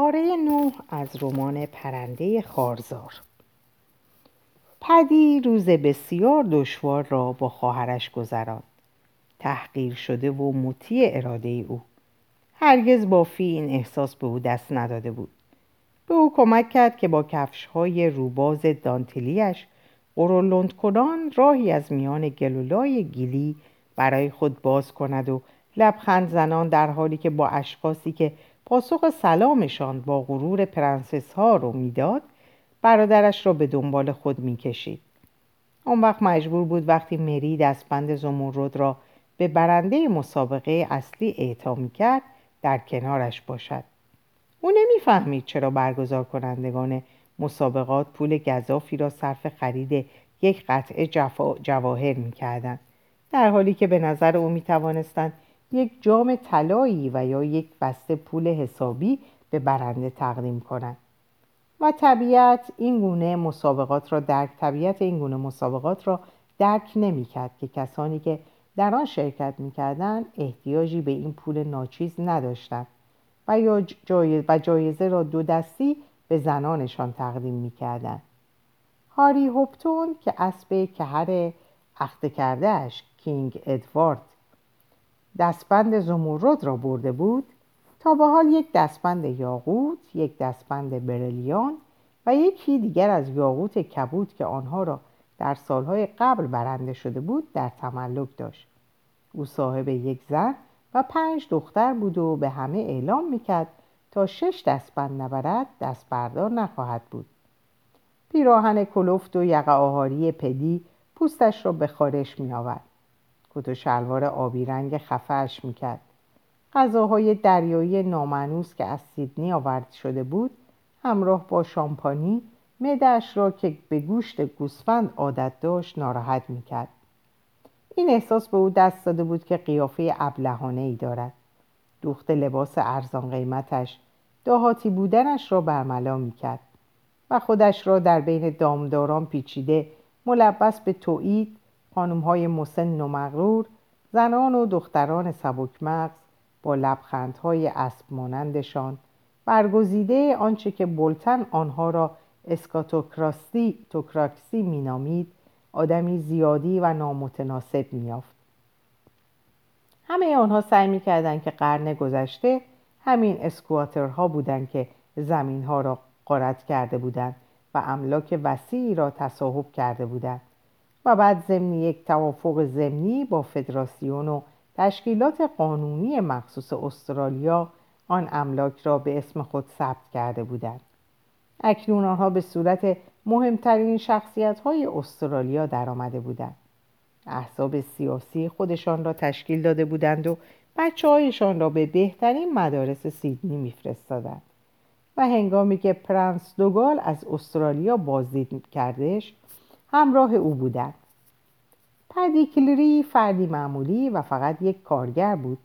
پاره نو از رمان پرنده خارزار. پدی روز بسیار دشوار را با خواهرش گذراند. تحقیر شده و مطیع اراده او. هرگز بافی این احساس به او دست نداده بود. به او کمک کرد که با کفش های روباز دانتلیش قرولند کنان راهی از میان گلولای گیلی برای خود باز کند و لبخند زنان در حالی که با اشخاصی که پاسخ سلامشان با غرور پرنسس ها رو می‌داد. برادرش را به دنبال خود می‌کشید. آن وقت مجبور بود وقتی مری دستبند زمرد را به برنده مسابقه اصلی اعطا کرد در کنارش باشد. او نمی‌فهمید چرا برگزار کنندگان مسابقات پول گذافی را صرف خرید یک قطعه جواهر می‌کردند. در حالی که به نظر او می‌توانستند یک جام طلایی و یا یک بسته پول حسابی به برنده تقدیم کنند و طبیعت این گونه مسابقات را درک طبیعت این گونه مسابقات را درک نمی‌کرد که کسانی که در آن شرکت می‌کردند احتیاجی به این پول ناچیز نداشتند و یا و جایزه را دو دستی به زنانشان تقدیم می‌کردند هاری هوپتون که اسب کهر اخته کردهش کینگ ادوارد دستبند زمرد را برده بود تا به حال یک دستبند یاقوت یک دستبند برلیان و یکی دیگر از یاقوت کبود که آنها را در سالهای قبل برنده شده بود در تملک داشت او صاحب یک زن و پنج دختر بود و به همه اعلام می‌کرد تا شش دستبند نبرد دست بردار نخواهد بود پیراهن کلفت و یقه آهاری پدی پوستش را به خارش می آورد. کت و شلوار آبی رنگ خفهش می کرد. غذاهای دریایی نامنوس که از سیدنی آورد شده بود همراه با شامپانی معدهاش را که به گوشت گوسفند عادت داشت ناراحت می کرد. این احساس به او دست داده بود که قیافه ابلهانه ای دارد. دوخت لباس ارزان قیمتش دهاتی بودنش را برملا می کرد و خودش را در بین دامداران پیچیده ملبس به توئید خانمهای مسن و مغرور زنان و دختران سبک مغز با لبخندهای اسب مانندشان برگزیده آنچه که بولتن آنها را اسکاتوکراسی توکراکسی مینامید آدمی زیادی و نامتناسب میافت همه آنها سعی می‌کردند که قرن گذشته همین اسکواترها بودند که زمینها را قارت کرده بودند و املاک وسیعی را تصاحب کرده بودند. و بعد ضمن یک توافق ضمنی با فدراسیون و تشکیلات قانونی مخصوص استرالیا آن املاک را به اسم خود ثبت کرده بودند. اکنون آنها به صورت مهمترین شخصیت های استرالیا درآمده بودند. احزاب سیاسی خودشان را تشکیل داده بودند و بچه هایشان را به بهترین مدارس سیدنی میفرستادند. و هنگامی که پرنس دوگال از استرالیا بازدید کردش همراه او بودند پدیکلری فردی معمولی و فقط یک کارگر بود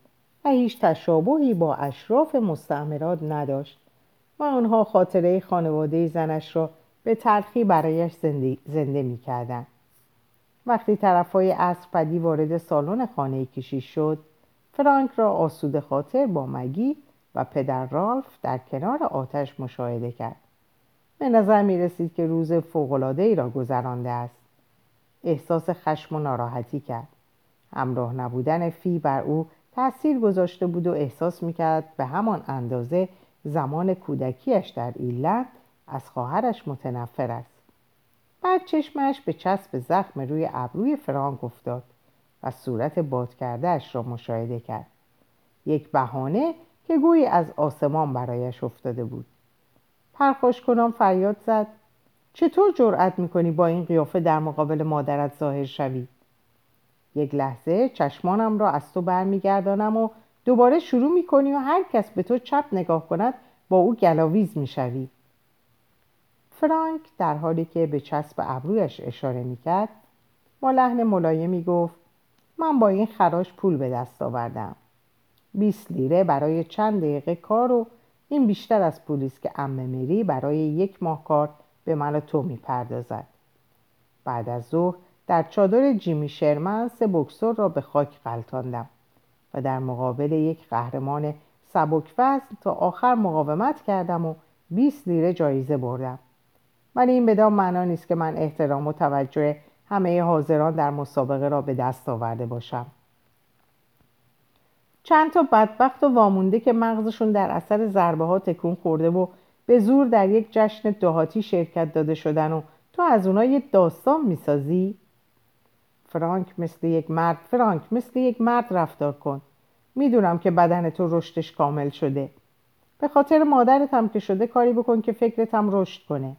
و هیچ تشابهی با اشراف مستعمرات نداشت و آنها خاطره خانواده زنش را به تلخی برایش زنده, زنده می کردن. وقتی طرف های عصر پدی وارد سالن خانه کشیش شد فرانک را آسود خاطر با مگی و پدر رالف در کنار آتش مشاهده کرد به نظر می رسید که روز فوقلاده ای را گذرانده است. احساس خشم و ناراحتی کرد. همراه نبودن فی بر او تاثیر گذاشته بود و احساس می‌کرد به همان اندازه زمان کودکیش در ایلند از خواهرش متنفر است. بعد چشمش به چسب زخم روی ابروی فرانک افتاد و صورت باد کردهش را مشاهده کرد. یک بهانه که گویی از آسمان برایش افتاده بود. پرخوش کنان فریاد زد. چطور جرأت می‌کنی با این قیافه در مقابل مادرت ظاهر شوی؟ یک لحظه چشمانم را از تو برمیگردانم و دوباره شروع می‌کنی و هر کس به تو چپ نگاه کند با او گلاویز می‌شوی. فرانک در حالی که به چسب ابرویش اشاره می‌کرد با لحن ملایمی گفت من با این خراش پول به دست آوردم. 20 لیره برای چند دقیقه کار و این بیشتر از پولیس که ام میری برای یک ماه کار به من و تو می‌پردازد. بعد از ظهر در چادر جیمی شرمن سه بکسور را به خاک غلطاندم و در مقابل یک قهرمان سبک تا آخر مقاومت کردم و 20 لیره جایزه بردم. ولی این بدان معنا نیست که من احترام و توجه همه حاضران در مسابقه را به دست آورده باشم. چند تا بدبخت و وامونده که مغزشون در اثر ضربه ها تکون خورده و به زور در یک جشن دهاتی شرکت داده شدن و تو از اونها یه داستان می‌سازی؟ فرانک مثل یک مرد فرانک مثل یک مرد رفتار کن. می‌دونم که بدن تو رشدش کامل شده. به خاطر مادرت هم که شده کاری بکن که فکرت هم رشد کنه.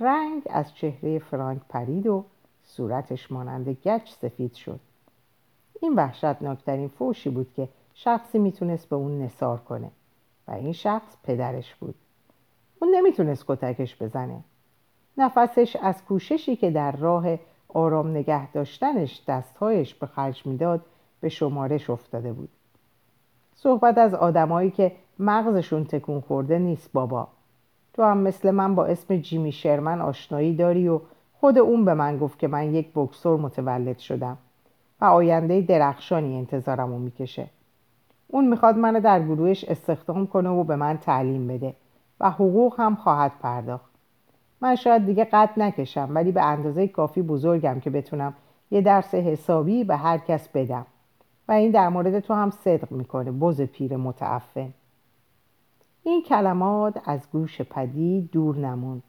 رنگ از چهره فرانک پرید و صورتش مانند گچ سفید شد. این وحشتناکترین فوشی بود که شخصی می‌تونست به اون نصار کنه و این شخص پدرش بود. اون نمی‌تونست کتکش بزنه. نفسش از کوششی که در راه آرام نگه داشتنش دستهایش به خرج می‌داد به شمارش افتاده بود. صحبت از آدمایی که مغزشون تکون خورده نیست بابا. تو هم مثل من با اسم جیمی شرمن آشنایی داری و خود اون به من گفت که من یک بکسور متولد شدم. و آینده درخشانی انتظارمو می‌کشه. اون می‌خواد منو در گروهش استخدام کنه و به من تعلیم بده و حقوق هم خواهد پرداخت. من شاید دیگه قد نکشم ولی به اندازه کافی بزرگم که بتونم یه درس حسابی به هر کس بدم. و این در مورد تو هم صدق می‌کنه بز پیر متعفن. این کلمات از گوش پدی دور نموند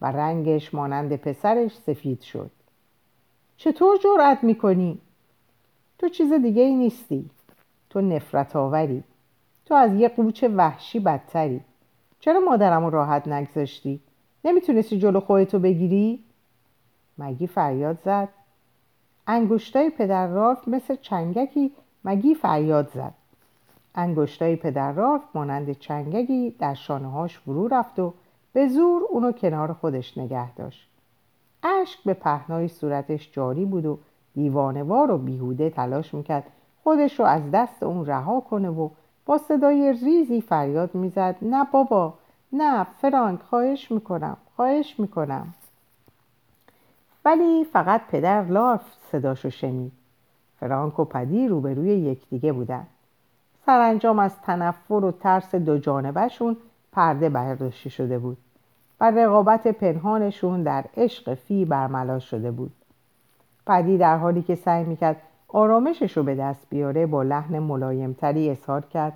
و رنگش مانند پسرش سفید شد. چطور جرأت می‌کنی؟ تو چیز دیگه ای نیستی. تو نفرت آوری تو از یه قوچ وحشی بدتری. چرا مادرم راحت نگذاشتی؟ نمی‌تونستی جلو خودتو بگیری؟ مگی فریاد زد. انگشتای پدر رالف مثل چنگکی مگی فریاد زد. انگشتای پدر رالف مانند چنگکی در شانههاش فرو رفت و به زور اونو کنار خودش نگه داشت. اشک به پهنای صورتش جاری بود و دیوانوار و بیهوده تلاش می‌کرد خودش رو از دست اون رها کنه و با صدای ریزی فریاد می‌زد نه بابا نه فرانک خواهش می‌کنم خواهش می‌کنم. ولی فقط پدر لاف صداشو شنید. فرانک و پدی روبروی یکدیگه بودن. سرانجام از تنفر و ترس دو جانبشون پرده برداشته شده بود. و رقابت پنهانشون در عشق فی برملا شده بود. پدی در حالی که سعی می‌کرد آرامشش رو به دست بیاره با لحن ملایمتری اظهار کرد.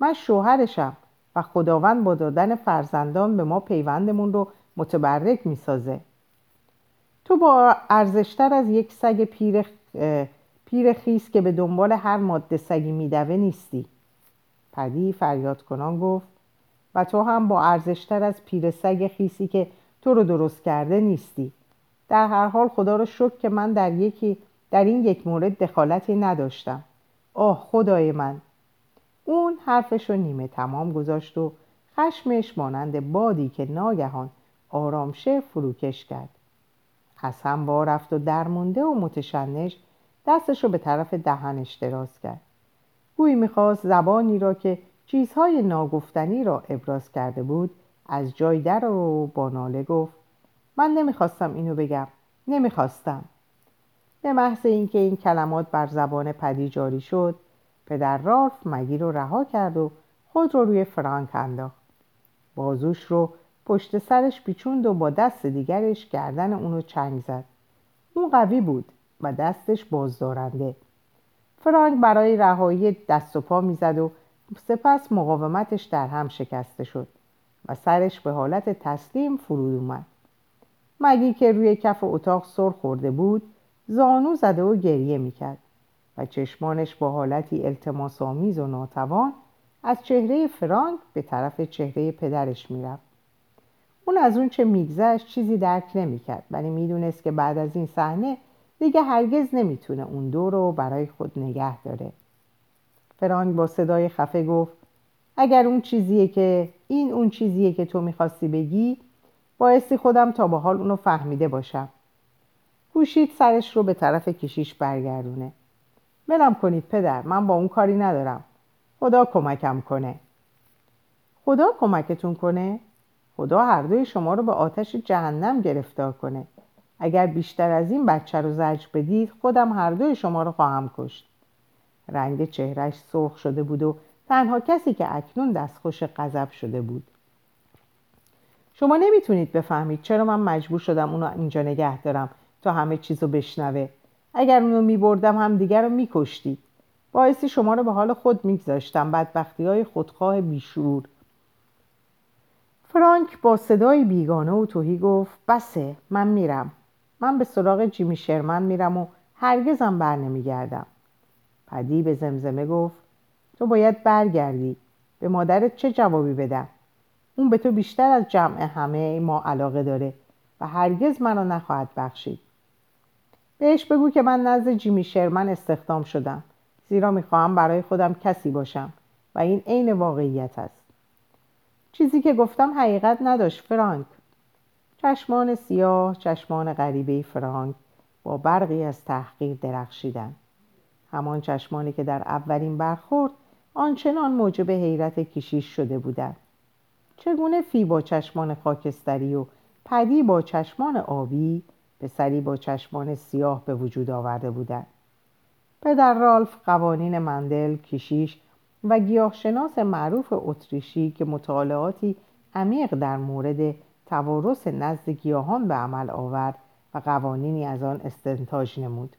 من شوهرشم و خداوند با دادن فرزندان به ما پیوندمون رو متبرک می‌سازه. تو با ارزشتر از یک سگ پیر, پیر خیس که به دنبال هر ماده سگی میدوه نیستی. پدی فریاد کنان گفت و تو هم با ارزشتر از پیر سگ خیسی که تو رو درست کرده نیستی. در هر حال خدا رو شکر که من در, یکی در این یک مورد دخالتی نداشتم. آه خدای من. اون حرفش رو نیمه تمام گذاشت و خشمش مانند بادی که ناگهان آرامشه فروکش کرد. حسن با رفت و درمونده و متشنش دستش رو به طرف دهنش دراز کرد. گویی می‌خواست زبانی را که چیزهای ناگفتنی را ابراز کرده بود از جای در و با ناله گفت من نمی‌خواستم اینو بگم. نمی‌خواستم. به محض اینکه این کلمات بر زبان پدی جاری شد پدر رالف مگی رو رها کرد و خود رو روی فرانک انداخت. بازوش رو پشت سرش پیچوند و با دست دیگرش گردن اونو چنگ زد. اون قوی بود و دستش بازدارنده. فرانک برای رهایی دست و پا می‌زد و سپس مقاومتش در هم شکسته شد و سرش به حالت تسلیم فرود اومد. مگی که روی کف اتاق سر خورده بود زانو زده و گریه می‌کرد و چشمانش با حالتی التماس آمیز و ناتوان از چهره فرانک به طرف چهره پدرش می‌رفت. اون از اون چه میگذشت چیزی درک نمی‌کرد ولی می‌دونست که بعد از این صحنه دیگه هرگز نمی‌تونه اون دو رو برای خود نگه داره. فرانک با صدای خفه گفت اگر اون چیزیه که این اون چیزیه که تو می‌خواستی بگی بایستی خودم تا به حال اونو فهمیده باشم. گوشید سرش رو به طرف کشیش برگردونه. ولم کنید پدر من با اون کاری ندارم. خدا کمکم کنه. خدا کمکتون کنه؟ خدا هر دوی شما رو به آتش جهنم گرفتار کنه. اگر بیشتر از این بچه رو زجر بدید خودم هر دوی شما رو خواهم کشت. رنگ چهرش سرخ شده بود و تنها کسی که اکنون دستخوش غضب شده بود. شما نمی‌تونید بفهمید چرا من مجبور شدم اونو اینجا نگه دارم تا همه چیزو بشنوه. اگر اونو میبردم هم دیگر رو میکشتید. باعثی شما رو به حال خود میگذاشتم بدبختی های خودخواه بیشور فرانک با صدای بیگانه و توهی گفت بسه من میرم. من به سراغ جیمی شرمن میرم و هرگزم بر نمیگردم. پدی به زمزمه گفت تو باید برگردی. به مادرت چه جوابی بدم؟ اون به تو بیشتر از جمع همه ما علاقه داره و هرگز منو نخواهد بخشید. بهش بگو که من نزد جیمی شرمن استخدام شدم. زیرا می‌خواهم برای خودم کسی باشم و این عین واقعیت است. چیزی که گفتم حقیقت نداشت فرانک. چشمان سیاه چشمان غریبه فرانک با برقی از تحقیر درخشیدن. همان چشمانی که در اولین برخورد آنچنان موجب حیرت کشیش شده بودند. چگونه فی با چشمان خاکستری و پدی با چشمان آبی پسری با چشمان سیاه به وجود آورده بودند پدر رالف قوانین مندل کشیش و گیاهشناس معروف اتریشی که مطالعاتی عمیق در مورد توارث نزد گیاهان به عمل آورد و قوانینی از آن استنتاج نمود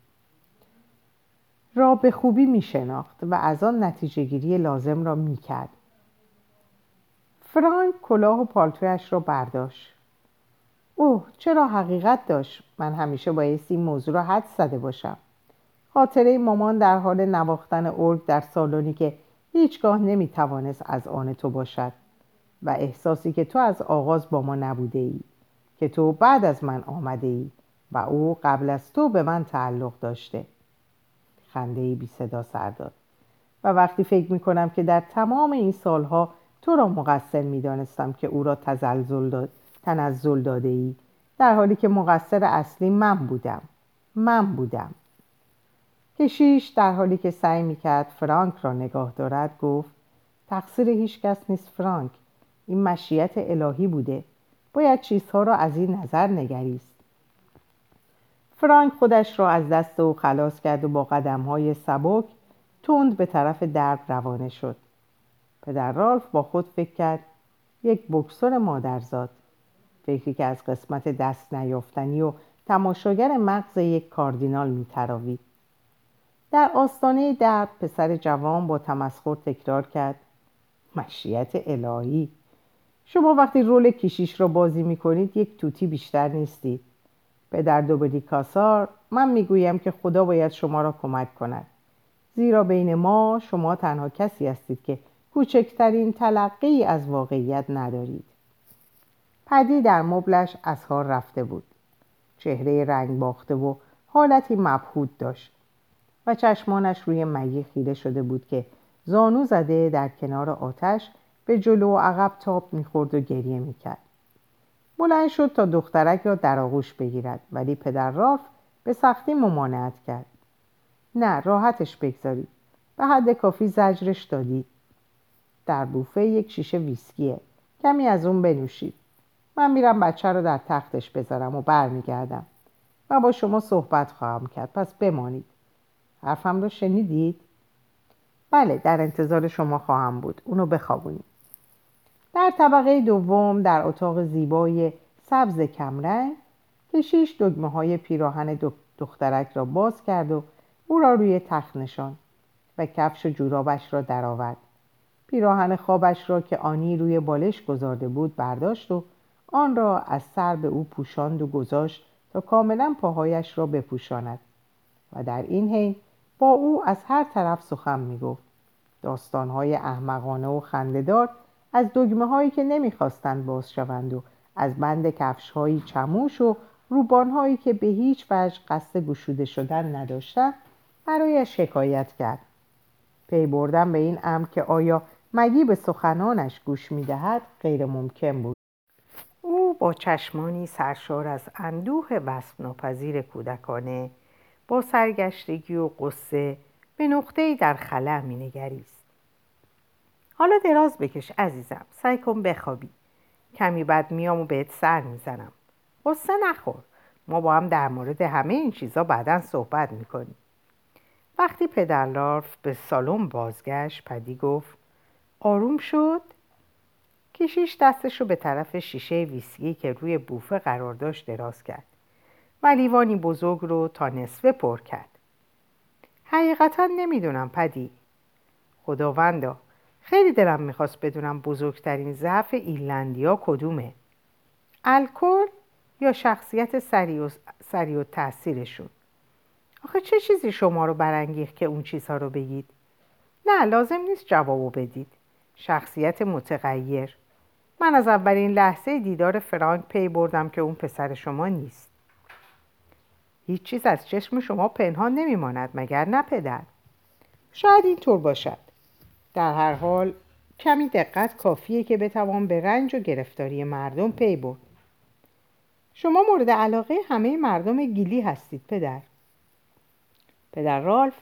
را به خوبی می شناخت و از آن نتیجه گیری لازم را می کرد. فرانک کلاه و پالتویش را برداشت. اوه چرا حقیقت داشت؟ من همیشه بایستی این موضوع را حد زده باشم. خاطره مامان در حال نواختن ارگ در سالونی که هیچگاه نمی‌توانست از آن تو باشد و احساسی که تو از آغاز با ما نبوده ای که تو بعد از من آمده ای و او قبل از تو به من تعلق داشته. خنده ای بی صدا سر داد و وقتی فکر می کنم که در تمام این سالها تو را مقصر می دانستم که او را تزلزل داد تنزل داده ای در حالی که مقصر اصلی من بودم من بودم. کشیش در حالی که سعی می‌کرد فرانک را نگاه دارد گفت تقصیر هیچ کس نیست فرانک. این مشیت الهی بوده. باید چیزها را از این نظر نگریست. فرانک خودش را از دست او خلاص کرد و با قدم های سبک تند به طرف درب روانه شد. پدر رالف با خود فکر کرد یک بکسور مادرزاد. فکری که از قسمت دست نیافتنی و تماشاگر مغز یک کاردینال میتراوید. در آستانه درد پسر جوان با تمسخر تکرار کرد مشیت الهی. شما وقتی رول کشیش را بازی می‌کنید یک توتی بیشتر نیستید. پدر دوبری کاسار من می‌گویم که خدا باید شما را کمک کند. زیرا بین ما شما تنها کسی هستید که کوچکترین تلقی از واقعیت ندارید. پدی در مبلش از حال رفته بود. چهره رنگ باخته و حالتی مبهود داشت و چشمانش روی مگی خیره شده بود که زانو زده در کنار آتش به جلو و عقب تاب می‌خورد و گریه می‌کرد. بلند شد تا دخترک را در آغوش بگیرد ولی پدر راف به سختی ممانعت کرد. نه راحتش بگذارید. به حد کافی زجرش دادید. در بوفه یک شیشه ویسکیه. کمی از اون بنوشید. من میرم بچه رو در تختش بذارم و برمیگردم. و با شما صحبت خواهم کرد. پس بمانید. حرفم رو شنیدید؟ بله در انتظار شما خواهم بود. اونو بخوابونید در طبقه دوم در اتاق زیبای سبز کمرنگ کشیش دگمه های پیراهن دخترک را باز کرد و او را روی تخت نشان و کفش و جورابش را درآورد. پیراهن خوابش را که آنی روی بالش گذارده بود برداشت و آن را از سر به او پوشاند و گذاشت تا کاملا پاهایش را بپوشاند. و در این حین با او از هر طرف سخن می‌گفت. داستانهای احمقانه و خندهدار از دگمه هایی که نمی‌خواستند باز شوند و از بند کفش هایی چموش و روبان هایی که به هیچ وجه قصد گشوده شدن نداشتند برایش شکایت کرد. پی بردن به این امر که آیا مگی به سخنانش گوش می‌دهد؟ غیر ممکن بود. او با چشمانی سرشار از اندوه وصف ناپذیر کودکانه با سرگشتگی و قصه به نقطه‌ای در خلع مینگریست. حالا دراز بکش عزیزم سعی کن بخوابی. کمی بعد میام و بهت سر می‌زنم. قصه نخور. ما با هم در مورد همه این چیزا بعدا صحبت می‌کنیم. وقتی پدر لارف به سالن بازگشت پدی گفت آروم شد کشیش دستش رو به طرف شیشه ویسکی که روی بوفه قرار داشت دراز کرد. و لیوانی بزرگ رو تا نصفه پر کرد. حقیقتا نمی‌دونم پدی. خداوندا خیلی دلم می‌خواست بدونم بزرگترین ضعف ایرلندیا کدومه. الکل یا شخصیت سریع و, تاثیرشون آخه چه چیزی شما رو برانگیخت که اون چیزها رو بگید؟ نه لازم نیست جوابو بدید. شخصیت متغیر. من از اولین لحظه دیدار فرانک پی بردم که اون پسر شما نیست. هیچ چیز از چشم شما پنهان نمیماند مگر نه پدر؟ شاید اینطور باشد. در هر حال کمی دقت کافیه که بتوان به رنج و گرفتاری مردم پی برد. شما مورد علاقه همه مردم گیلی هستید پدر. پدر رالف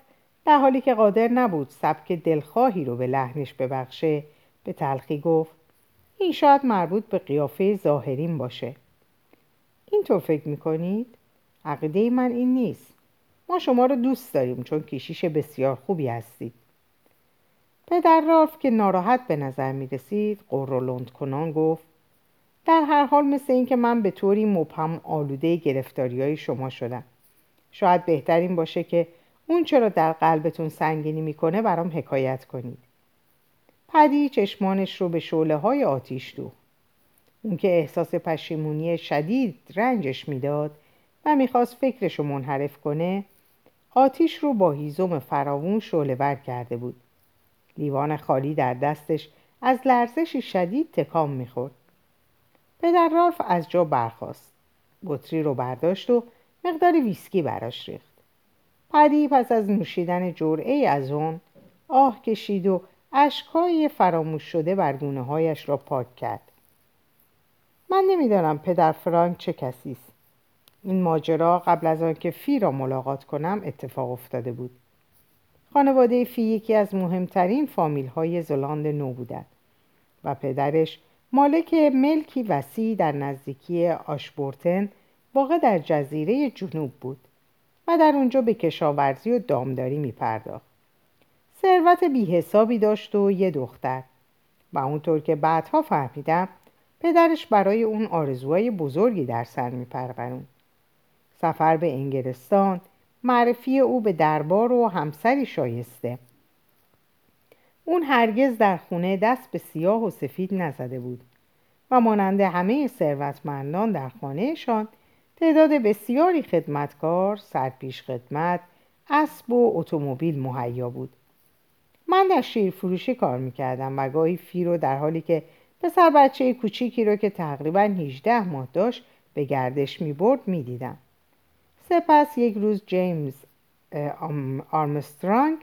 در حالی که قادر نبود سبک دلخواهی رو به لحنش ببخشه به تلخی گفت این شاید مربوط به قیافه ظاهرین باشه. اینطور فکر می‌کنید؟ عقیده من این نیست. ما شما رو دوست داریم چون کشیش بسیار خوبی هستید. پدر رالف که ناراحت به نظر می رسید قرولند کنان گفت در هر حال مثل اینکه من به طوری مبهم آلوده گرفتاری های شما شدم. شاید بهترین باشه که اون چرا در قلبتون سنگینی می‌کنه برام حکایت کنید. پدی چشمانش رو به شعله های آتیش دو اون که احساس پشیمونی شدید رنجش می‌داد و می‌خواست فکرش رو منحرف کنه آتیش رو با هیزم فراوون شعله ور کرده بود. لیوان خالی در دستش از لرزشی شدید تکام می‌خورد. پدر رالف از جا برخاست. بطری رو برداشت و مقداری ویسکی براش ریخت. پدی پس از نوشیدن جرعه از اون آه کشید و اشکهای فراموش شده بر هایش را پاک کرد. من نمی‌دانم پدر فرانک چه کسی است. این ماجرا قبل از آنکه فی را ملاقات کنم اتفاق افتاده بود. خانواده فی یکی از مهمترین فامیل های زلاند نو بودند و پدرش مالک ملکی وسیع در نزدیکی آشبورتن واقع در جزیره جنوب بود. و در اونجا به کشاورزی و دامداری می پرداخت. ثروت بیحسابی داشت و یه دختر و اونطور که بعدها فهمیدم پدرش برای اون آرزوهای بزرگی در سر می. سفر به انگلستان معرفی او به دربار و همسری شایسته اون هرگز در خونه دست به سیاه و سفید نزده بود و مانند همه ثروتمندان در خانهشان تعداد بسیاری خدمتکار، سرپیش خدمت، اسب و اتومبیل مهیا بود. من در شیر فروشی کار می‌کردم و گاهی فی رو در حالی که پسر بچه کوچیکی رو که تقریبا 18 ماه داشت به گردش می‌برد می‌دیدم. سپس یک روز جیمز آرمسترانگ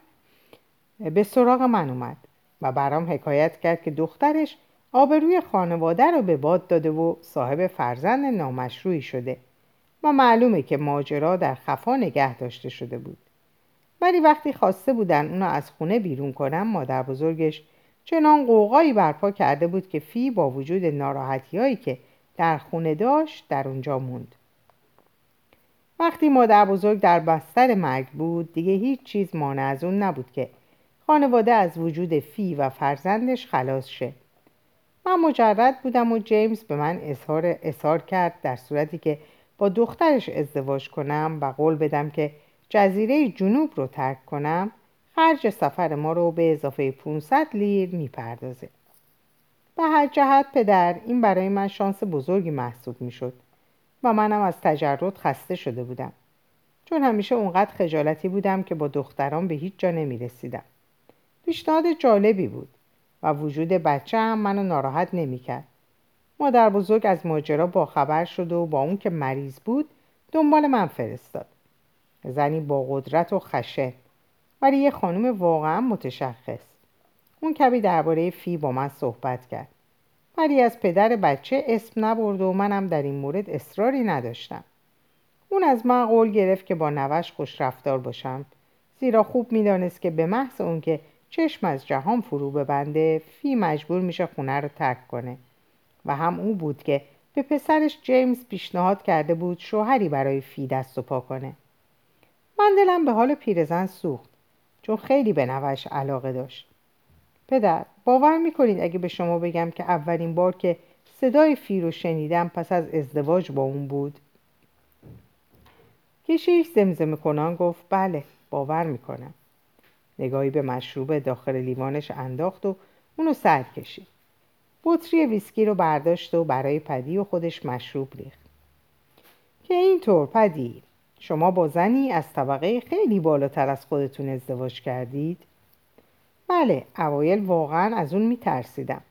به سراغ من اومد و برام حکایت کرد که دخترش آبروی خانواده رو به باد داده و صاحب فرزند نامشروعی شده و معلومه که ماجرا در خفا نگه داشته شده بود. ولی وقتی خواسته بودن اونو از خونه بیرون کنم مادر بزرگش چنان قوقایی برپا کرده بود که فی با وجود ناراحتی هایی که در خونه داشت در اونجا موند. وقتی مادر بزرگ در بستر مرگ بود دیگه هیچ چیز مانع از اون نبود که خانواده از وجود فی و فرزندش خلاص شه. من مجرد بودم و جیمز به من اظهار, اظهار کرد در صورتی که با دخترش ازدواج کنم و قول بدم که جزیره جنوب رو ترک کنم خرج سفر ما رو به اضافه 500 لیر می‌پردازه. به هر جهت پدر این برای من شانس بزرگی محسوب می‌شد و منم از تجرد خسته شده بودم. چون همیشه اونقدر خجالتی بودم که با دختران به هیچ جا نمی رسیدم پیشنهاد جالبی بود و وجود بچه هم منو ناراحت نمی کرد مادر بزرگ از ماجرا با خبر شد و با اون که مریض بود دنبال من فرستاد. زنی با قدرت و خشه ولی یه خانم واقعا متشخص. اون کبی درباره فی با من صحبت کرد. ولی از پدر بچه اسم نبرد و منم در این مورد اصراری نداشتم. اون از من قول گرفت که با نوش خوش رفتار باشم. زیرا خوب می‌دانست که به محض اون که چشم از جهان فرو ببنده فی مجبور میشه خونه رو ترک کنه. و هم او بود که به پسرش جیمز پیشنهاد کرده بود شوهری برای فی دست و پا کنه. من دلم به حال پیرزن سوخت چون خیلی به نوش علاقه داشت. پدر باور می‌کنید اگه به شما بگم که اولین بار که صدای فی رو شنیدم پس از ازدواج با اون بود؟ کشیش زمزمه کنان گفت بله باور می‌کنم. نگاهی به مشروب داخل لیوانش انداخت و اونو سر کشید. بطری ویسکی رو برداشت و برای پدی و خودش مشروب ریخت. که اینطور پدی شما با زنی از طبقه خیلی بالاتر از خودتون ازدواج کردید؟ بله اوایل واقعا از اون میترسیدم.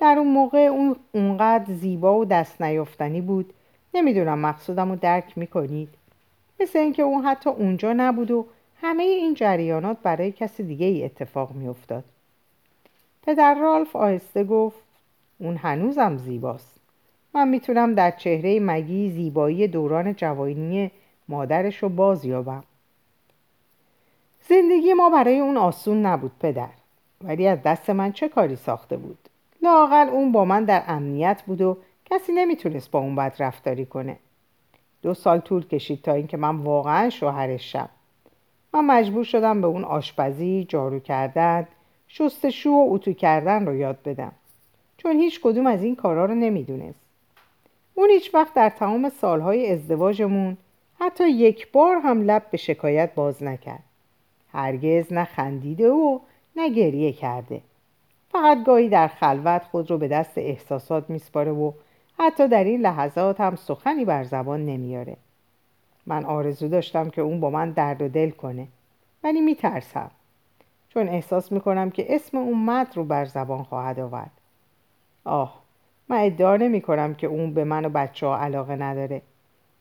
در اون موقع اون اونقدر زیبا و دست نیافتنی بود. نمی‌دونم مقصودم رو درک می‌کنید. مثل اینکه اون حتی اونجا نبود و همه این جریانات برای کسی دیگه ای اتفاق میافتاد. پدر رالف آهسته گفت اون هنوزم زیباست. من می‌تونم در چهره مگی زیبایی دوران جوانی مادرش رو باز یابم. زندگی ما برای اون آسون نبود پدر. ولی از دست من چه کاری ساخته بود؟ لاقل اون با من در امنیت بود و کسی نمی‌تونست با اون بد رفتاری کنه. دو سال طول کشید تا اینکه من واقعا شوهرش شم. من مجبور شدم به اون آشپزی، جارو کردن، شستشو و اتو کردن رو یاد بدم. چون هیچ کدوم از این کارا رو نمی‌دونست. اون هیچ وقت در تمام سالهای ازدواجمون حتی یک بار هم لب به شکایت باز نکرد. هرگز نه خندیده و نه گریه کرده. فقط گاهی در خلوت خود رو به دست احساسات میسپاره و حتی در این لحظات هم سخنی بر زبان نمیاره من آرزو داشتم که اون با من درد و دل کنه ولی میترسم. چون احساس می‌کنم که اسم اون مد رو بر زبان خواهد آورد. آه من ادعا نمی کنم که اون به من و بچه ها علاقه نداره.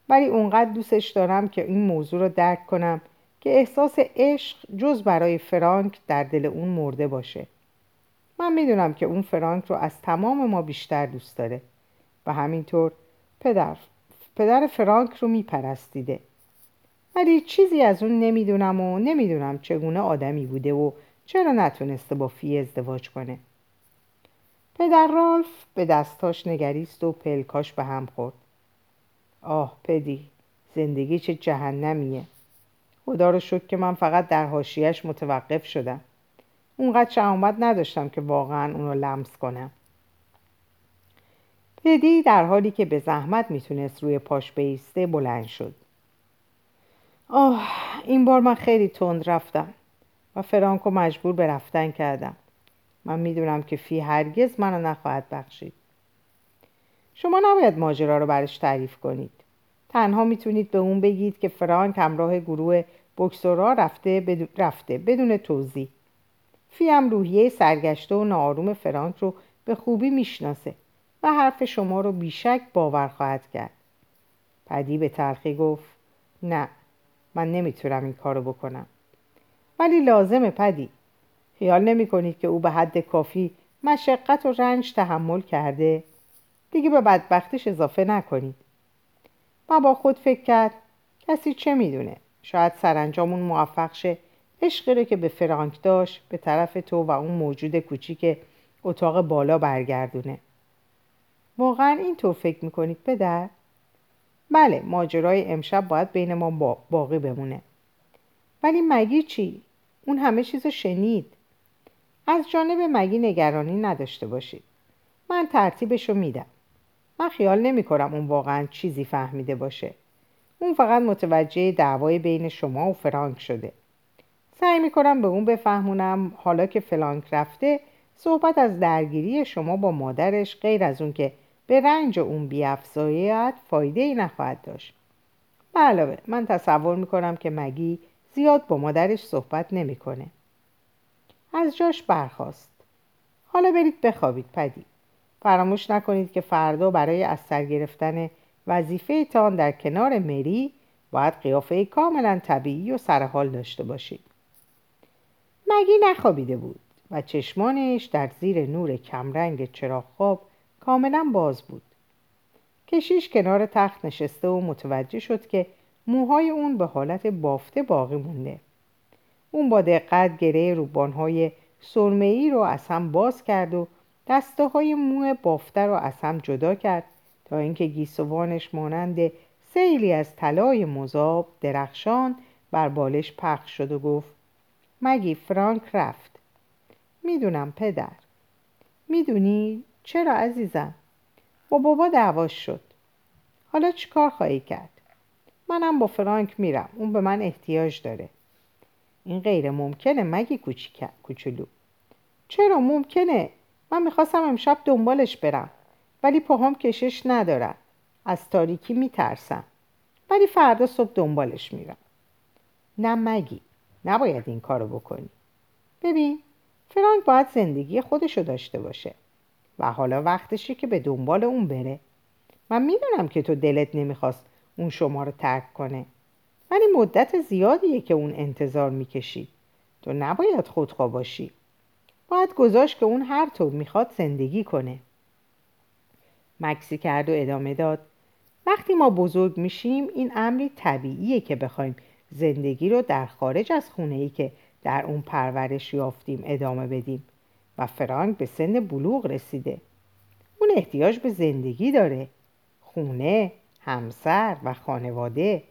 ولی اونقدر دوستش دارم که این موضوع رو درک کنم که احساس عشق جز برای فرانک در دل اون مرده باشه. من می‌دونم که اون فرانک رو از تمام ما بیشتر دوست داره. و همینطور پدر پدر فرانک رو میپرستیده. ولی چیزی از اون نمی‌دونم و نمی‌دونم چگونه آدمی بوده و چرا نتونسته با فی ازدواج کنه. پدر رالف به دستاش نگریست و پلکاش به هم خورد. آه پدی زندگی چه جهنمیه. خدا رو شکر که من فقط در حاشیهش متوقف شدم. اونقدر شهامت نداشتم که واقعا اونو لمس کنم. پدی در حالی که به زحمت می‌تونست روی پاش بیسته بلند شد. آه این بار من خیلی تند رفتم و فرانکو مجبور به رفتن کردم. من می‌دونم که فی هرگز منو نخواهد بخشید. شما نباید ماجرا رو برش تعریف کنید. تنها می‌تونید به اون بگید که فرانک همراه گروه بکسورا رفته, بدون رفته بدون توضیح. فی هم روحیه سرگشته و ناآروم فرانک رو به خوبی می‌شناسه و حرف شما رو بیشک باور خواهد کرد. پدی به تلخی گفت نه من نمی‌تونم این کارو بکنم. ولی لازمه پدی خیال نمی کنید که او به حد کافی مشقت و رنج تحمل کرده. دیگه به بدبختش اضافه نکنید. و با خود فکر کرد کسی چه می‌دونه؟ شاید سرانجام موفق شه عشقی رو که به فرانک داشت به طرف تو و اون موجود کوچیک اتاق بالا برگردونه. واقعا اینطور فکر می‌کنید پدر؟ بله ماجرای امشب باید بین ما باقی بمونه. ولی مگی چی؟ اون همه چیز شنید. از جانب مگی نگرانی نداشته باشید. من ترتیبشو میدم. من خیال نمی کنم اون واقعا چیزی فهمیده باشه. اون فقط متوجه دعوای بین شما و فرانک شده. سعی می کنم به اون بفهمونم حالا که فرانک رفته صحبت از درگیری شما با مادرش غیر از اون که به رنج اون بیافزایت فایده ای نخواهد داشت. علاوه من تصور می‌کنم که مگی زیاد با مادرش صحبت نمی‌کنه. از جاش برخواست حالا برید بخوابید پدی. فراموش نکنید که فردا برای از سر گرفتن وظیفه تان در کنار مری باید قیافه کاملا طبیعی و سرحال داشته باشید. مگی نخوابیده بود و چشمانش در زیر نور کمرنگ چراغ خواب کاملا باز بود. کشیش کنار تخت نشسته و متوجه شد که موهای اون به حالت بافته باقی مونده. اون با دقت گره روبانهای سرمه‌ای رو از هم باز کرد و دسته های مو بافته رو از هم جدا کرد تا اینکه گیسوانش مانند سیلی از طلای مذاب درخشان بر بالش پخش شد و گفت مگی فرانک رفت. می‌دونم پدر. می‌دونی؟ چرا عزیزم؟ با بابا دعواش شد. حالا چیکار خواهی کرد؟ منم با فرانک میرم. اون به من احتیاج داره. این غیر ممکنه مگی کوچولو؟ چرا ممکنه؟ من می‌خواستم امشب دنبالش برم ولی پاهام کشش ندارم از تاریکی میترسم. ولی فردا صبح دنبالش میرم. نه مگی نباید این کارو بکنی. ببین فرانک باید زندگی خودشو داشته باشه و حالا وقتشه که به دنبال اون بره. من می‌دونم که تو دلت نمی‌خواست اون شما رو ترک کنه. ولی مدت زیادیه که اون انتظار می‌کشید تو نباید خودخواه باشی. باید گذاشت که اون هر طور می‌خواد زندگی کنه. مکسی کرد و ادامه داد. وقتی ما بزرگ میشیم این امری طبیعیه که بخوایم زندگی رو در خارج از خونه ای که در اون پرورش یافتیم ادامه بدیم و فرانک به سن بلوغ رسیده. اون احتیاج به زندگی داره. خونه، همسر و خانواده.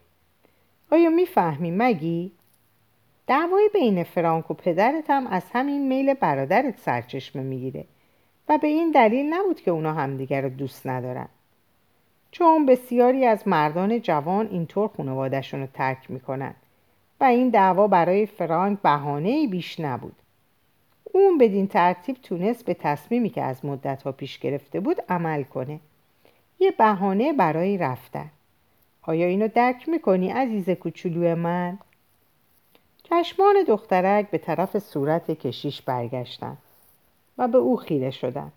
آیا می‌فهمی مگی؟ دعوای بین فرانک و پدرت هم از همین میل برادرت سرچشمه می‌گیره و به این دلیل نبود که اونا همدیگر رو دوست ندارن. چون بسیاری از مردان جوان اینطور خانوادهشون رو ترک می‌کنن و این دعوا برای فرانک بهانه بیش نبود. اون بدین ترتیب تونست به تصمیمی که از مدتها پیش گرفته بود عمل کنه. یه بهانه برای رفتن. آیا اینو درک می‌کنی عزیز کوچولو من؟ چشمان دخترک به طرف صورت کشیش برگشتن و به او خیره شدند.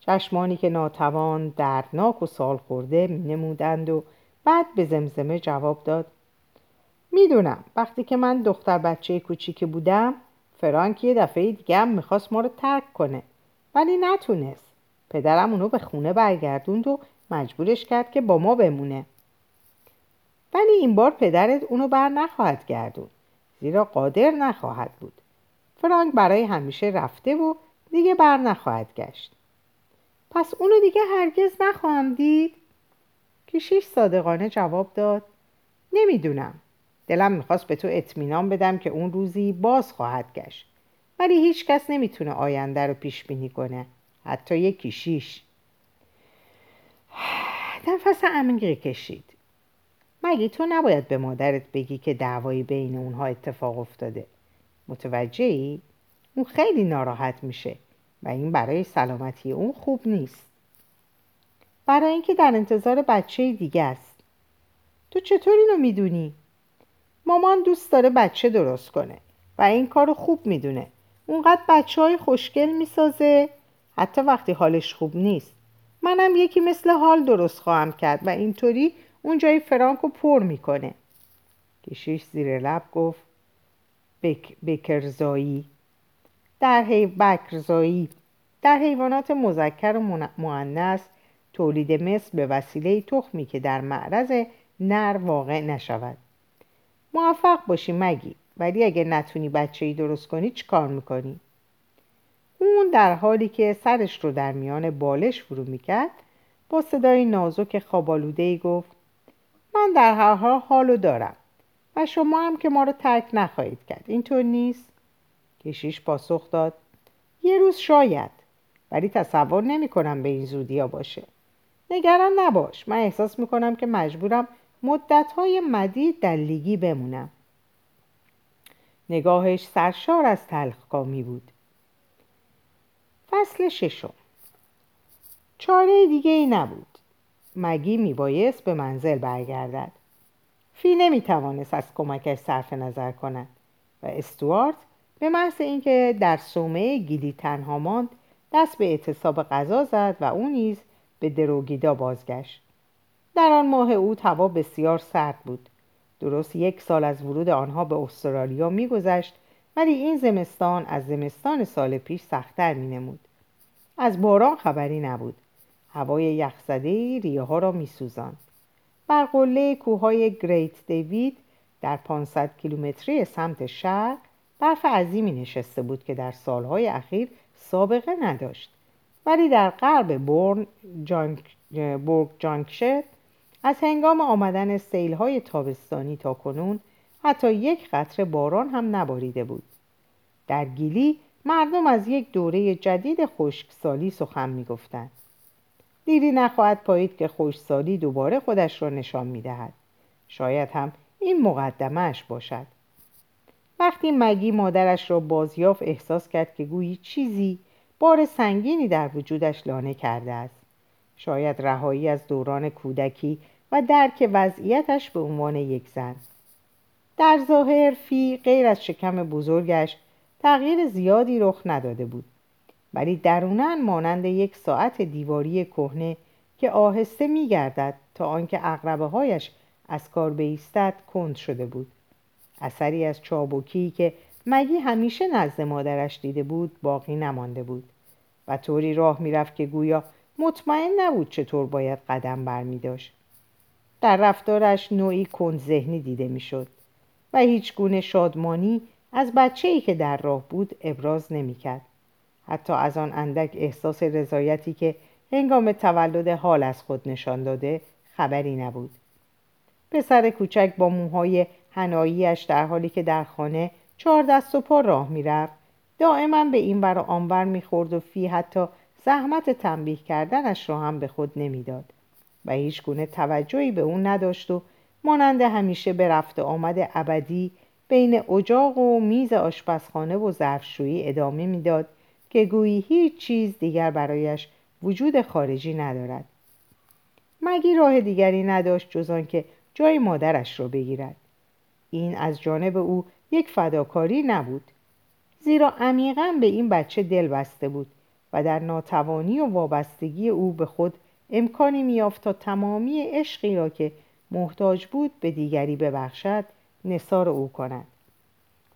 چشمانی که ناتوان دردناک و سال خورده می نمودند و بعد به زمزمه جواب داد می‌دونم وقتی که من دختر بچه کوچیک بودم فرانک یه دفعه دیگه هم می‌خواست ما رو ترک کنه ولی نتونست پدرم اونو به خونه برگردوند و مجبورش کرد که با ما بمونه ولی این بار پدرت اونو بر نخواهد گردون. زیرا قادر نخواهد بود. فرانک برای همیشه رفته و دیگه بر نخواهد گشت. پس اونو دیگه هرگز نخواهم دید کشیش صادقانه جواب داد. نمی‌دونم. دلم می‌خواست به تو اطمینان بدم که اون روزی باز خواهد گشت. ولی هیچ کس نمی‌تونه آینده رو پیش بینی کنه. حتی یک کشیش نفس عمیقی کشید. مگه تو نباید به مادرت بگی که دعوایی بین اونها اتفاق افتاده؟ متوجه ای؟ اون خیلی ناراحت میشه و این برای سلامتی اون خوب نیست. برای اینکه در انتظار بچه دیگه است. تو چطور اینو می‌دونی؟ مامان دوست داره بچه درست کنه و این کارو خوب می‌دونه. اونقدر بچه های خوشگل می‌سازه. حتی وقتی حالش خوب نیست. منم یکی مثل حال درست خواهم کرد و اینطوری اون جای فرانکو پر می‌کنه. کشیش زیر لب گفت بک... بکرزایی. در حی... بکرزایی. در حیوانات مذکر و معنس تولید مثل به وسیله تخمی که در معرض نر واقع نشود. موفق باشی مگی ولی اگه نتونی بچه ای درست کنی چی کار می‌کنی؟ اون در حالی که سرش رو در میان بالش فرو می‌کرد با صدای نازک خوابالوده ای گفت من در هر حال حالو دارم و شما هم که ما رو ترک نخواهید کرد. اینطور نیست؟ کشیش پاسخ داد. یه روز شاید ولی تصور نمی کنم به این زودی ها باشه. نگران نباش من احساس می‌کنم که مجبورم مدت های مدید در لیگی بمونم. نگاهش سرشار از تلخکامی بود. فصل ششم. چاره دیگه ای نبود. مگی میبایست به منزل برگردد؟ فی نمی‌توانست از کمکش صرف نظر کند و استوارت به محض اینکه در صومعه گیلی تنها ماند دست به اعتصاب غذا زد و او نیز به دروگیدا بازگشت. در آن ماه اوت هوا بسیار سرد بود. درست یک سال از ورود آنها به استرالیا میگذشت ولی این زمستان از زمستان سال پیش سختتر مینمود. از باران خبری نبود. هوای یخزده ریه ها را میسوزاند. بر قله کوههای گریت دیوید در 500 کیلومتری سمت شرق برف عظیمی نشسته بود که در سالهای اخیر سابقه نداشت. ولی در غرب بورن جانک، بورگ جانکشت از هنگام آمدن سیلهای تابستانی تا کنون حتی یک قطره باران هم نباریده بود. در گیلی مردم از یک دوره جدید خشکسالی سخن می‌گفتند. دیری نخواهد پایید که خشکسالی دوباره خودش را نشان می‌دهد. شاید هم این مقدمهش باشد. وقتی مگی مادرش را بازیافت احساس کرد که گویی چیزی بار سنگینی در وجودش لانه کرده است. شاید رهایی از دوران کودکی و درک وضعیتش به عنوان یک زن. در ظاهر فی غیر از شکم بزرگش تغییر زیادی رخ نداده بود. ولی درونن مانند یک ساعت دیواری کهنه که آهسته میگردد تا آنکه اقربه هایش از کار بیستد کند شده بود اثری از چابکی که مگی همیشه نزد مادرش دیده بود باقی نمانده بود و طوری راه می‌رفت که گویا مطمئن نبود چطور باید قدم برمی داشت. در رفتارش نوعی کند ذهنی دیده می‌شد و هیچ گونه شادمانی از بچه ای که در راه بود ابراز نمی‌کرد. حتی از آن اندک احساس رضایتی که هنگام تولد حال از خود نشان داده خبری نبود. پسر کوچک با موهای هناییش در حالی که در خانه چهار دست و پا راه می‌رفت دائما به این ور و آنور می‌خورد و فی حتی زحمت تنبیه کردنش را هم به خود نمی‌داد و هیچ گونه توجهی به اون نداشت و مانند همیشه به رفت آمد ابدی بین اجاق و میز آشپزخانه و ظرفشویی ادامه می‌داد که گویی هیچ چیز دیگر برایش وجود خارجی ندارد. مگی راه دیگری نداشت جز آنکه جای مادرش را بگیرد. این از جانب او یک فداکاری نبود. زیرا عمیقا به این بچه دل بسته بود و در ناتوانی و وابستگی او به خود امکانی میافت تا تمامی عشقی را که محتاج بود به دیگری ببخشد نصار او کند.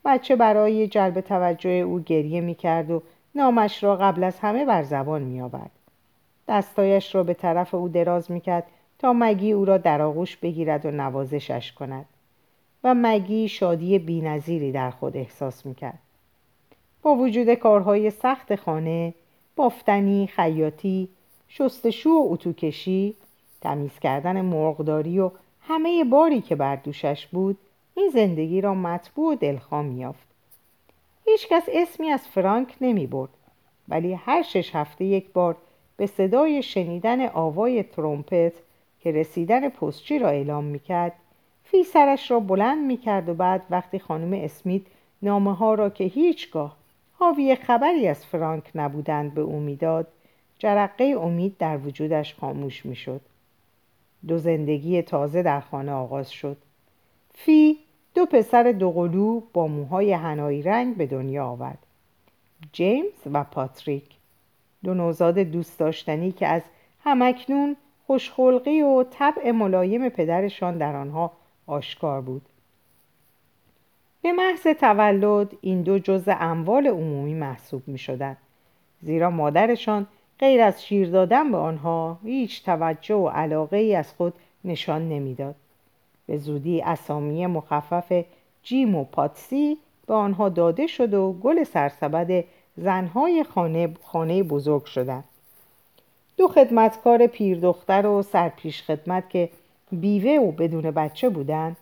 بچه برای جلب توجه او گریه می‌کرد و نامش را قبل از همه بر زبان میآورد دستایش را به طرف او دراز می‌کرد تا مگی او را در آغوش بگیرد و نوازشش کند و مگی شادی بینظیری در خود احساس می‌کرد. با وجود کارهای سخت خانه بافتنی، خیاطی، شستشو و اتوکشی تمیز کردن مرغداری و همه باری که بر دوشش بود این زندگی را مطبوع و دلخواه یافت هیچکس اسمی از فرانک نمی برد. ولی هر شش هفته یک بار به صدای شنیدن آوای ترومپت که رسیدن پستچی را اعلام می‌کرد فی سرش را بلند می‌کرد و بعد وقتی خانم اسمیت نامه ها را که هیچگاه حاوی خبری از فرانک نبودند به او می‌داد جرقه امید در وجودش خاموش می‌شد دو زندگی تازه در خانه آغاز شد. فی دو پسر دوقلو با موهای هنایی رنگ به دنیا آورد جیمز و پاتریک دو نوزاد دوست داشتنی که از همکنون خوشخلقی و طبع ملایم پدرشان در آنها آشکار بود به محض تولد این دو جزء اموال عمومی محسوب می شدن. زیرا مادرشان غیر از شیر دادن به آنها هیچ توجه و علاقه ای از خود نشان نمی‌داد. به زودی اسامی مخفف جیم و پاتسی به آنها داده شد و گل سرسبد زنهای خانه, خانه بزرگ شدند. دو خدمتکار پیردختر و سرپیش خدمت که بیوه و بدون بچه بودند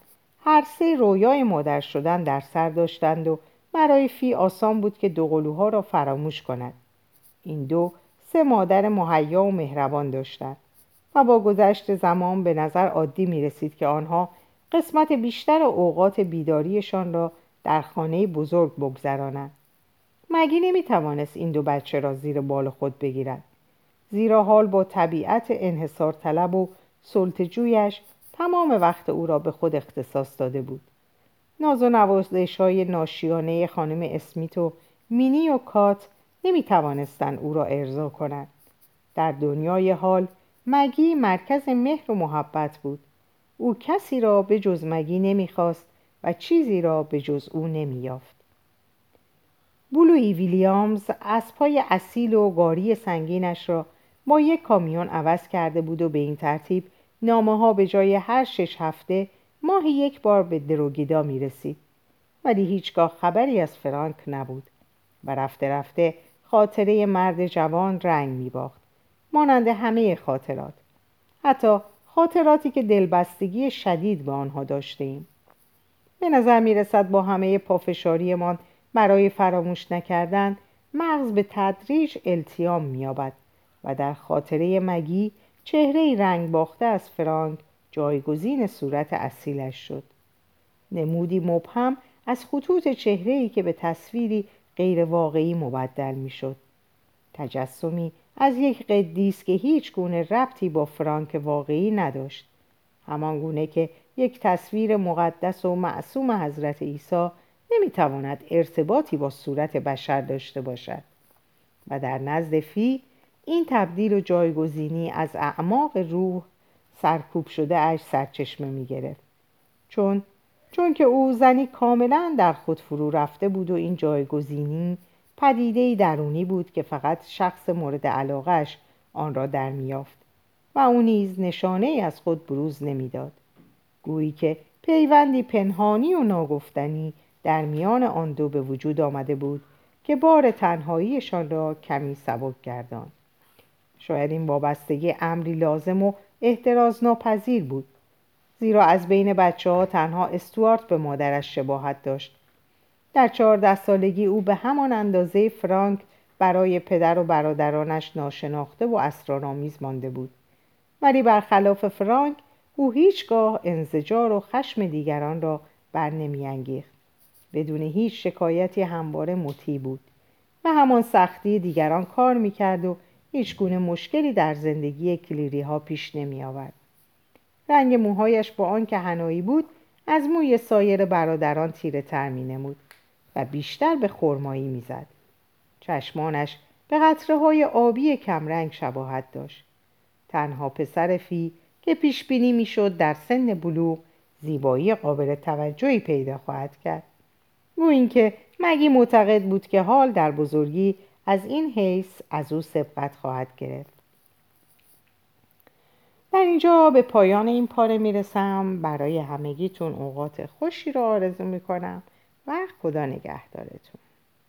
هر سه رویای مادر شدن در سر داشتند و برای فی آسان بود که دوقلوها را فراموش کند این دو سه مادر مهیا و مهربان داشتند و با گذشت زمان به نظر عادی می رسید که آنها قسمت بیشتر اوقات بیداریشان را در خانه بزرگ بگذرانند. مگی نمی توانست این دو بچه را زیر بال خود بگیرد؟ زیرا حال با طبیعت انحصار طلب و سلطجویش تمام وقت او را به خود اختصاص داده بود. ناز و نوازش های ناشیانه خانم اسمیت و مینی و کات نمی توانستن او را ارضا کنند. در دنیای حال مگی مرکز مهر و محبت بود. او کسی را به جز مگی نمی‌خواست و چیزی را به جز او نمییافت بلوی ویلیامز اسبهای اصیل و گاری سنگینش را با یک کامیون عوض کرده بود و به این ترتیب نامه ها به جای هر شش هفته ماهی یک بار به دروگیدا می رسید. ولی هیچگاه خبری از فرانک نبود و رفته رفته خاطره مرد جوان رنگ می باخت. مانند همه خاطرات. حتی خاطراتی که دلبستگی شدید به آنها داشته ایم. به نظر می رسد با همه پافشاریمان برای فراموش نکردن مغز به تدریج التیام مییابد و در خاطره مگی چهره رنگ باخته از فرانک جایگزین صورت اصیلش شد نمودی مبهم از خطوط چهره‌ای که به تصویری غیر واقعی مبدل می‌شد تجسمی از یک قدیس که هیچ گونه ربطی با فرانک واقعی نداشت همان گونه که یک تصویر مقدس و معصوم حضرت عیسی نمی‌تواند ارتباطی با صورت بشر داشته باشد و در نزد فی این تبدیل و جایگزینی از اعماق روح سرکوب شده اش سرچشمه می گرفت. چون چون که او زنی کاملا در خود فرو رفته بود و این جایگزینی پدیده درونی بود که فقط شخص مورد علاقش آن را در میافت و او نیز نشانه ای از خود بروز نمی‌داد. گویی که پیوندی پنهانی و ناگفتنی در میان آن دو به وجود آمده بود که بار تنهاییشان را کمی سبک گردان شاید این وابستگی امری لازم و احتراز ناپذیر بود زیرا از بین بچه ها تنها استوارت به مادرش شباهت داشت در چهارده سالگی او به همان اندازه فرانک برای پدر و برادرانش ناشناخته و اسرارآمیز مانده بود. ولی برخلاف فرانک او هیچگاه انزجار و خشم دیگران را بر نمیانگیخت. بدون هیچ شکایتی همواره مطیع بود و همان سختی دیگران کار می‌کرد و هیچ گونه مشکلی در زندگی کلیری ها پیش نمی آورد. رنگ موهایش با آنکه هنایی بود از موی سایر برادران تیره تر می نمود و بیشتر به خرمایی می‌زد. چشمانش به قطره های آبی کمرنگ شباهت داشت. تنها پسر فی که پیش بینی می‌شد در سن بلوغ زیبایی قابل توجهی پیدا خواهد کرد. گو اینکه مگی معتقد بود که حال در بزرگی از این حیث از او سبقت خواهد گرفت در اینجا به پایان این پاره می‌رسم برای همگیتون اوقات خوشی را آرزو می‌کنم و خدا نگهدارتون.